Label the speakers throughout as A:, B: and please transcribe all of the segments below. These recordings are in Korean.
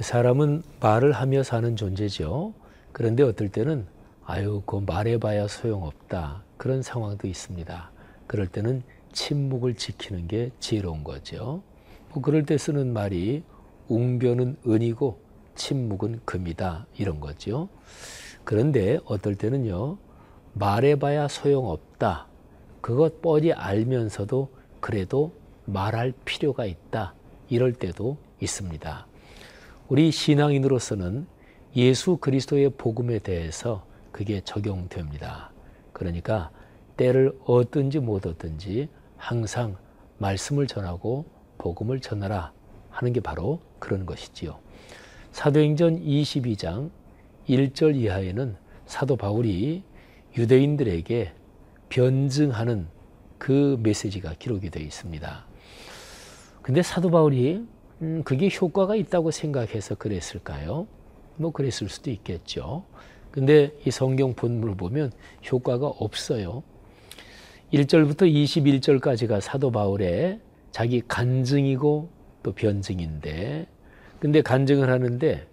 A: 사람은 말을 하며 사는 존재죠. 그런데 어떨 때는 아유, 그 말해봐야 소용없다. 그런 상황도 있습니다. 그럴 때는 침묵을 지키는 게 지혜로운 거죠. 뭐 그럴 때 쓰는 말이 웅변은 은이고 침묵은 금이다. 이런 거죠. 그런데 어떨 때는요, 말해봐야 소용없다. 그것 뻔히 알면서도 그래도 말할 필요가 있다. 이럴 때도 있습니다. 우리 신앙인으로서는 예수 그리스도의 복음에 대해서 그게 적용됩니다. 그러니까 때를 얻든지 못 얻든지 항상 말씀을 전하고 복음을 전하라 하는 게 바로 그런 것이지요. 사도행전 22장 1절 이하에는 사도 바울이 유대인들에게 변증하는 그 메시지가 기록이 되어 있습니다. 근데 사도 바울이 음, 그게 효과가 있다고 생각해서 그랬을까요? 뭐 그랬을 수도 있겠죠. 근데 이 성경 본문을 보면 효과가 없어요. 1절부터 21절까지가 사도 바울의 자기 간증이고 또 변증인데 근데 간증을 하는데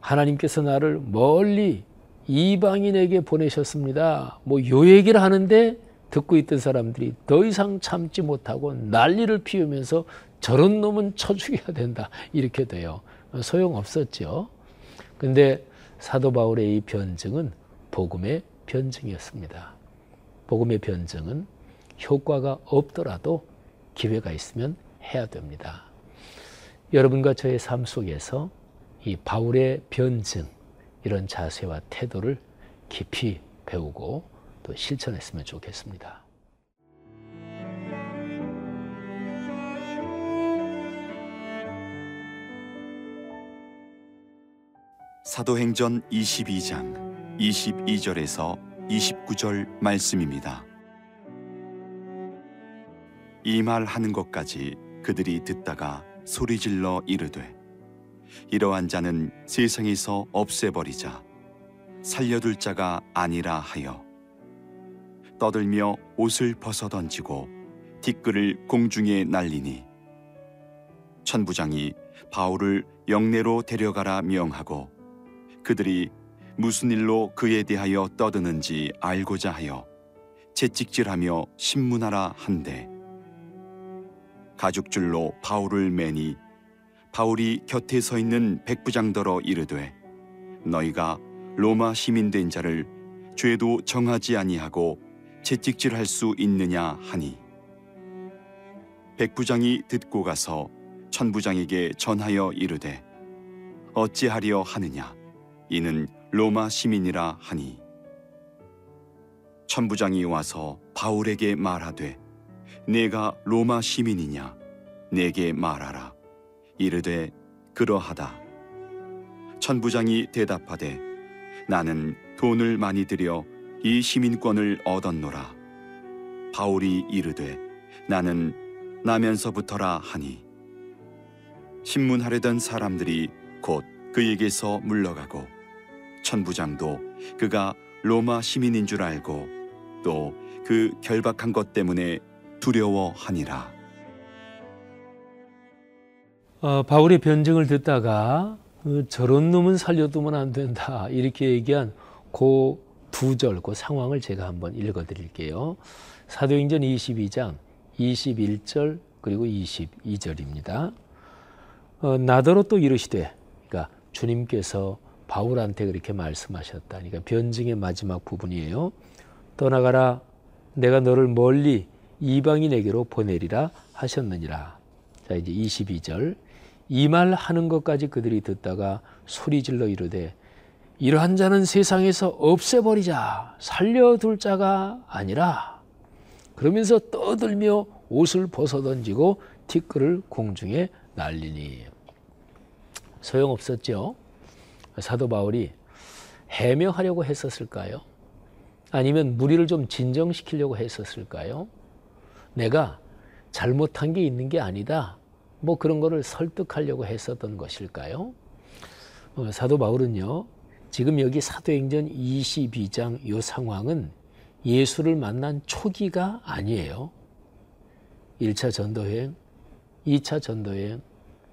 A: 하나님께서 나를 멀리 이방인에게 보내셨습니다. 뭐 요 얘기를 하는데 듣고 있던 사람들이 더 이상 참지 못하고 난리를 피우면서 저런 놈은 쳐 죽여야 된다. 이렇게 돼요. 소용없었죠. 근데 사도 바울의 이 변증은 복음의 변증이었습니다. 복음의 변증은 효과가 없더라도 기회가 있으면 해야 됩니다. 여러분과 저의 삶 속에서 이 바울의 변증, 이런 자세와 태도를 깊이 배우고 또 실천했으면 좋겠습니다.
B: 사도행전 22장 22절에서 29절 말씀입니다. 이 말 하는 것까지 그들이 듣다가 소리질러 이르되 이러한 자는 세상에서 없애버리자 살려둘 자가 아니라 하여 떠들며 옷을 벗어 던지고 뒷글을 공중에 날리니 천부장이 바울을 영내로 데려가라 명하고 그들이 무슨 일로 그에 대하여 떠드는지 알고자 하여 채찍질하며 신문하라 한데 가죽줄로 바울을 매니 바울이 곁에 서 있는 백부장더러 이르되 너희가 로마 시민 된 자를 죄도 정하지 아니하고 채찍질할 수 있느냐 하니? 백부장이 듣고 가서 천부장에게 전하여 이르되 어찌하려 하느냐 이는 로마 시민이라 하니. 천부장이 와서 바울에게 말하되 내가 로마 시민이냐? 내게 말하라. 이르되 그러하다. 천부장이 대답하되 나는 돈을 많이 들여 이 시민권을 얻었노라. 바울이 이르되 나는 나면서부터라 하니. 신문하려던 사람들이 곧 그에게서 물러가고 천부장도 그가 로마 시민인 줄 알고 또 그 결박한 것 때문에 두려워하니라.
A: 어, 바울의 변증을 듣다가 어, 저런 놈은 살려두면 안 된다 이렇게 얘기한 그 두 절, 그 상황을 제가 한번 읽어드릴게요. 사도행전 22장 21절 그리고 22절입니다. 어, 나더러 또 이르시되, 그러니까 주님께서 바울한테 그렇게 말씀하셨다. 그러니까 변증의 마지막 부분이에요. 떠나가라, 내가 너를 멀리 이방인에게로 보내리라 하셨느니라. 자 이제 22절. 이 말 하는 것까지 그들이 듣다가 소리 질러 이르되 이러한 자는 세상에서 없애버리자 살려둘 자가 아니라 그러면서 떠들며 옷을 벗어던지고 티끌을 공중에 날리니 소용없었죠. 사도 바울이 해명하려고 했었을까요? 아니면 무리를 좀 진정시키려고 했었을까요? 내가 잘못한 게 있는 게 아니다. 뭐 그런 거를 설득하려고 했었던 것일까요? 어, 사도 바울은요, 지금 여기 사도행전 22장 이 상황은 예수를 만난 초기가 아니에요. 1차 전도여행, 2차 전도여행,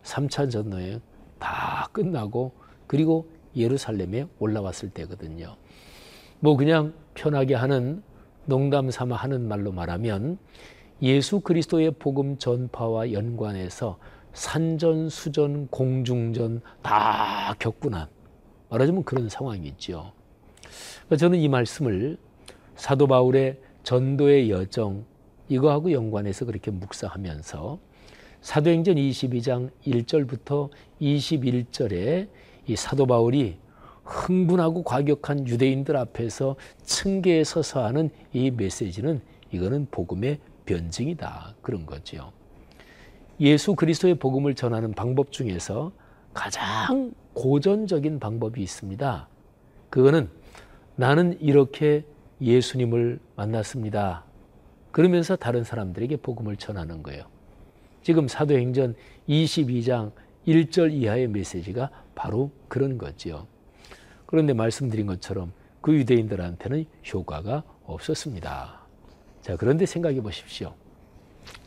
A: 3차 전도여행, 다 끝나고 그리고 예루살렘에 올라왔을 때거든요. 뭐 그냥 편하게 하는 농담 삼아 하는 말로 말하면 예수 그리스도의 복음 전파와 연관해서 산전, 수전, 공중전 다난 말하자면 그런 상황이죠. 저는 이 말씀을 사도 바울의 전도의 여정 이거하고 연관해서 그렇게 묵상하면서 사도행전 22장 1절부터 21절에 이 사도 바울이 흥분하고 과격한 유대인들 앞에서 층계에 서서 하는 이 메시지는 이거는 복음의 변증이다. 그런 거죠. 예수 그리스도의 복음을 전하는 방법 중에서 가장 고전적인 방법이 있습니다. 그거는 나는 이렇게 예수님을 만났습니다. 그러면서 다른 사람들에게 복음을 전하는 거예요. 지금 사도행전 22장 1절 이하의 메시지가 바로 그런 거지요. 그런데 말씀드린 것처럼 그 유대인들한테는 효과가 없었습니다. 자, 그런데 생각해 보십시오.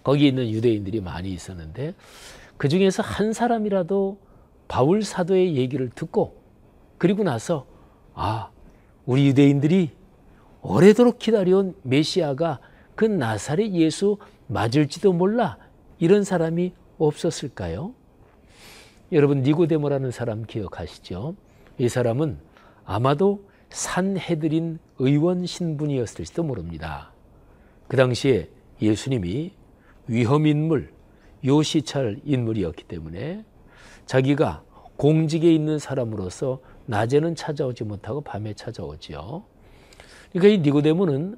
A: 거기 있는 유대인들이 많이 있었는데 그 중에서 한 사람이라도 바울 사도의 얘기를 듣고 그리고 나서 아, 우리 유대인들이 오래도록 기다려온 메시아가 그 나사렛 예수 맞을지도 몰라 이런 사람이 없었을까요? 여러분 니고데모라는 사람 기억하시죠? 이 사람은 아마도 산해드린 의원 신분이었을지도 모릅니다. 그 당시에 예수님이 위험 인물, 요시찰 인물이었기 때문에 자기가 공직에 있는 사람으로서 낮에는 찾아오지 못하고 밤에 찾아오지요. 그러니까 이 니고데모는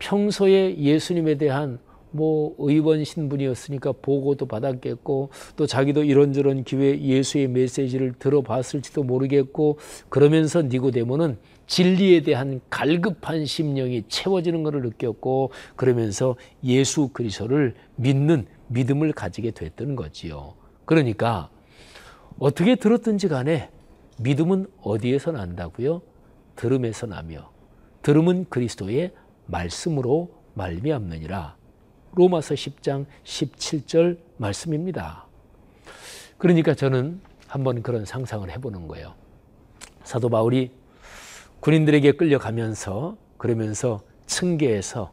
A: 평소에 예수님에 대한 뭐 의원 신분이었으니까 보고도 받았겠고 또 자기도 이런저런 기회 예수의 메시지를 들어봤을지도 모르겠고 그러면서 니고데모는 진리에 대한 갈급한 심령이 채워지는 것을 느꼈고 그러면서 예수 그리스도를 믿는 믿음을 가지게 됐던 거지요. 그러니까 어떻게 들었든지 간에 믿음은 어디에서 난다고요? 들음에서 나며 들음은 그리스도의 말씀으로 말미암느니라. 로마서 10장 17절 말씀입니다. 그러니까 저는 한번 그런 상상을 해보는 거예요. 사도 바울이 군인들에게 끌려가면서 그러면서 층계에서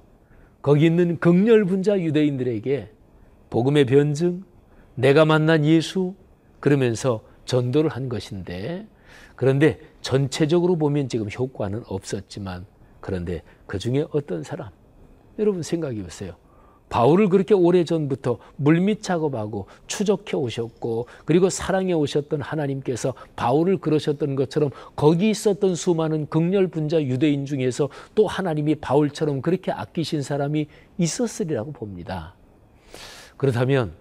A: 거기 있는 극렬분자 유대인들에게 복음의 변증, 내가 만난 예수 그러면서 전도를 한 것인데 그런데 전체적으로 보면 지금 효과는 없었지만 그런데 그 중에 어떤 사람 여러분 생각해 보세요. 바울을 그렇게 오래 전부터 물밑 작업하고 추적해 오셨고 그리고 사랑해 오셨던 하나님께서 바울을 그러셨던 것처럼 거기 있었던 수많은 극렬 분자 유대인 중에서 또 하나님이 바울처럼 그렇게 아끼신 사람이 있었으리라고 봅니다. 그렇다면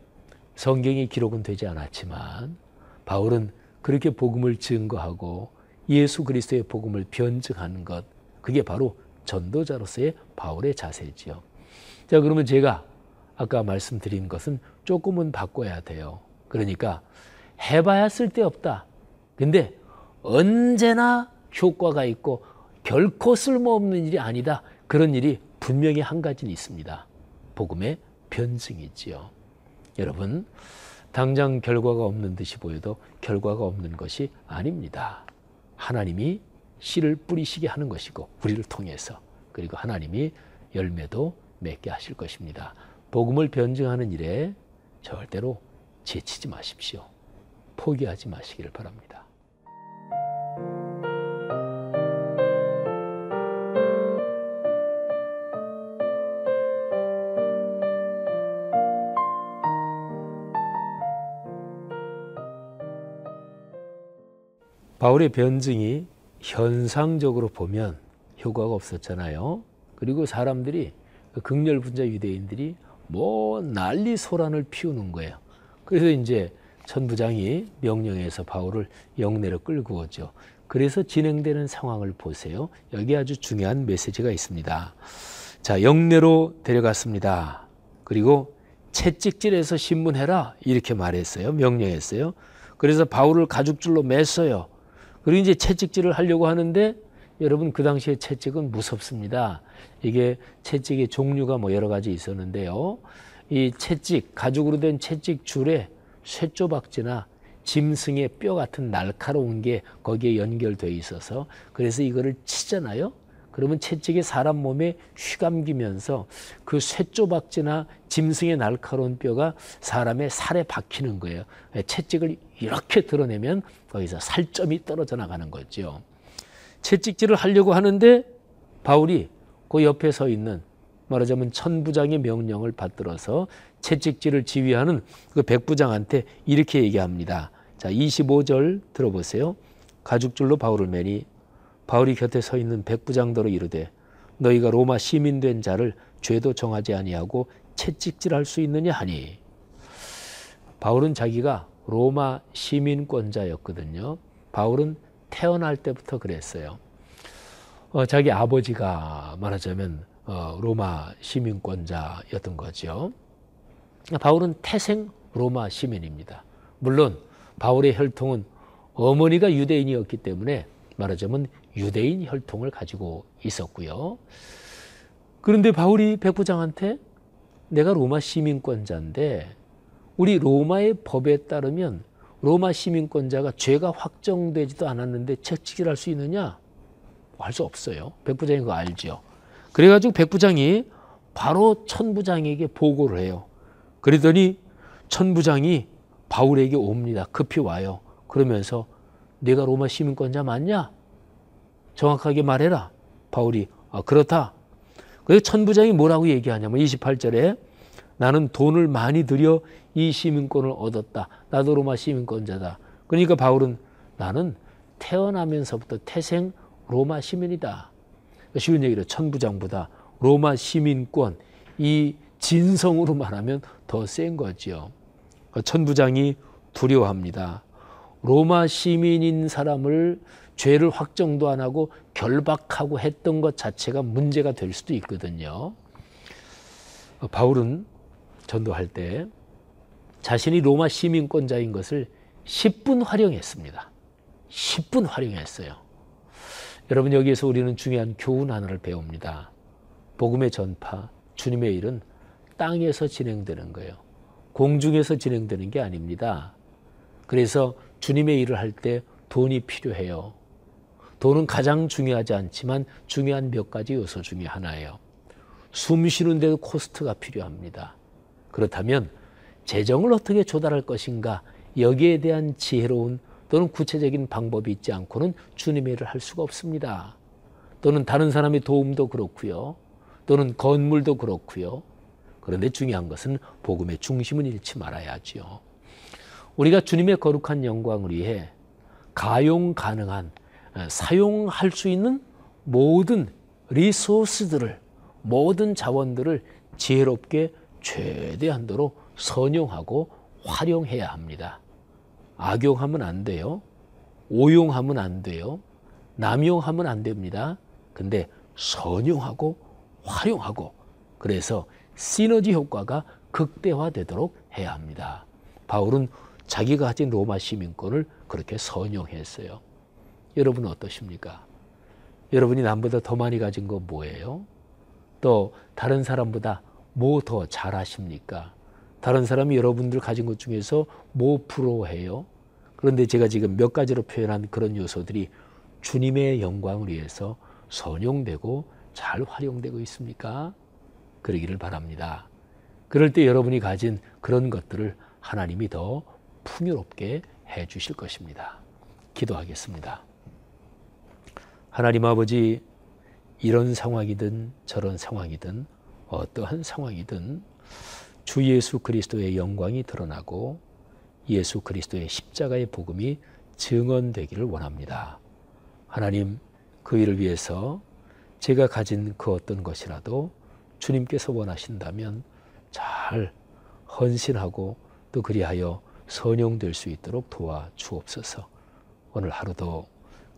A: 성경이 기록은 되지 않았지만 바울은 그렇게 복음을 증거하고 예수 그리스도의 복음을 변증하는 것 그게 바로 전도자로서의 바울의 자세지요. 자, 그러면 제가 아까 말씀드린 것은 조금은 바꿔야 돼요. 그러니까 해봐야 쓸데없다. 근데 언제나 효과가 있고 결코 쓸모없는 일이 아니다. 그런 일이 분명히 한 가지는 있습니다. 복음의 변증이지요. 여러분, 당장 결과가 없는 듯이 보여도 결과가 없는 것이 아닙니다. 하나님이 씨를 뿌리시게 하는 것이고 우리를 통해서 그리고 하나님이 열매도 맺게 하실 것입니다. 복음을 변증하는 일에 절대로 지치지 마십시오. 포기하지 마시기를 바랍니다. 바울의 변증이 현상적으로 보면 효과가 없었잖아요. 그리고 사람들이 그 극렬 분자 유대인들이 뭐 난리 소란을 피우는 거예요. 그래서 이제 천부장이 명령해서 바울을 영내로 끌고 오죠. 그래서 진행되는 상황을 보세요. 여기 아주 중요한 메시지가 있습니다. 자, 영내로 데려갔습니다. 그리고 채찍질해서 신문해라 이렇게 말했어요. 명령했어요. 그래서 바울을 가죽줄로 맸어요. 그리고 이제 채찍질을 하려고 하는데 여러분 그 당시에 채찍은 무섭습니다. 이게 채찍의 종류가 뭐 여러 가지 있었는데요. 이 채찍 가죽으로 된 채찍 줄에 쇠조박지나 짐승의 뼈 같은 날카로운 게 거기에 연결되어 있어서 그래서 이거를 치잖아요. 그러면 채찍이 사람 몸에 휘감기면서 그 쇠조박지나 짐승의 날카로운 뼈가 사람의 살에 박히는 거예요. 채찍을 이렇게 드러내면 거기서 살점이 떨어져 나가는 거죠. 채찍질을 하려고 하는데 바울이 그 옆에 서 있는 말하자면 천부장의 명령을 받들어서 채찍질을 지휘하는 그 백부장한테 이렇게 얘기합니다. 자, 25절 들어보세요. 가죽줄로 바울을 매니 바울이 곁에 서 있는 백부장더러 이르되 너희가 로마 시민 된 자를 죄도 정하지 아니하고 채찍질할 수 있느냐 하니 바울은 자기가 로마 시민권자였거든요. 바울은 태어날 때부터 그랬어요. 어, 자기 아버지가 말하자면 어, 로마 시민권자였던 거죠. 바울은 태생 로마 시민입니다. 물론 바울의 혈통은 어머니가 유대인이었기 때문에 말하자면 유대인 혈통을 가지고 있었고요. 그런데 바울이 백부장한테 내가 로마 시민권자인데 우리 로마의 법에 따르면 로마 시민권자가 죄가 확정되지도 않았는데 채찍질 할수 있느냐? 할 수 없어요. 백부장이 그거 알죠. 그래가지고 백부장이 바로 천부장에게 보고를 해요. 그러더니 천부장이 바울에게 옵니다. 급히 와요. 그러면서 내가 로마 시민권자 맞냐? 정확하게 말해라. 바울이 아, 그렇다. 그래서 천부장이 뭐라고 얘기하냐면 28절에 나는 돈을 많이 들여 이 시민권을 얻었다. 나도 로마 시민권자다. 그러니까 바울은 나는 태어나면서부터 태생 로마 시민이다. 쉬운 얘기로 천부장보다 로마 시민권 이 진성으로 말하면 더 센 거지요. 천부장이 두려워합니다. 로마 시민인 사람을 죄를 확정도 안 하고 결박하고 했던 것 자체가 문제가 될 수도 있거든요. 바울은 전도할 때 자신이 로마 시민권자인 것을 10분 활용했습니다. 10분 활용했어요. 여러분 여기에서 우리는 중요한 교훈 하나를 배웁니다. 복음의 전파, 주님의 일은 땅에서 진행되는 거예요. 공중에서 진행되는 게 아닙니다. 그래서 주님의 일을 할 때 돈이 필요해요. 돈은 가장 중요하지 않지만 중요한 몇 가지 요소 중에 하나예요. 숨 쉬는데도 코스트가 필요합니다. 그렇다면 재정을 어떻게 조달할 것인가 여기에 대한 지혜로운 또는 구체적인 방법이 있지 않고는 주님의 일을 할 수가 없습니다. 또는 다른 사람의 도움도 그렇고요. 또는 건물도 그렇고요. 그런데 중요한 것은 복음의 중심은 잃지 말아야지요. 우리가 주님의 거룩한 영광을 위해 가용 가능한 어, 사용할 수 있는 모든 리소스들을 모든 자원들을 지혜롭게 최대한도로 선용하고 활용해야 합니다. 악용하면 안 돼요. 오용하면 안 돼요. 남용하면 안 됩니다. 근데 선용하고 활용하고 그래서 시너지 효과가 극대화되도록 해야 합니다. 바울은 자기가 가진 로마 시민권을 그렇게 선용했어요. 여러분은 어떠십니까? 여러분이 남보다 더 많이 가진 거 뭐예요? 또 다른 사람보다 뭐 더 잘하십니까? 다른 사람이 여러분들 가진 것 중에서 뭐 부러워해요? 그런데 제가 지금 몇 가지로 표현한 그런 요소들이 주님의 영광을 위해서 선용되고 잘 활용되고 있습니까? 그러기를 바랍니다. 그럴 때 여러분이 가진 그런 것들을 하나님이 더 풍요롭게 해 주실 것입니다. 기도하겠습니다. 하나님 아버지, 이런 상황이든 저런 상황이든 어떠한 상황이든 주 예수 그리스도의 영광이 드러나고 예수 그리스도의 십자가의 복음이 증언되기를 원합니다. 하나님, 그 일을 위해서 제가 가진 그 어떤 것이라도 주님께서 원하신다면 잘 헌신하고 또 그리하여 선용될 수 있도록 도와 주옵소서. 오늘 하루도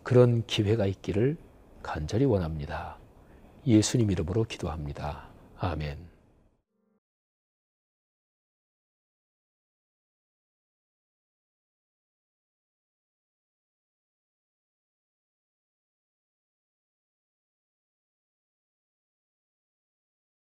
A: 그런 기회가 있기를 간절히 원합니다. 예수님 이름으로 기도합니다. 아멘.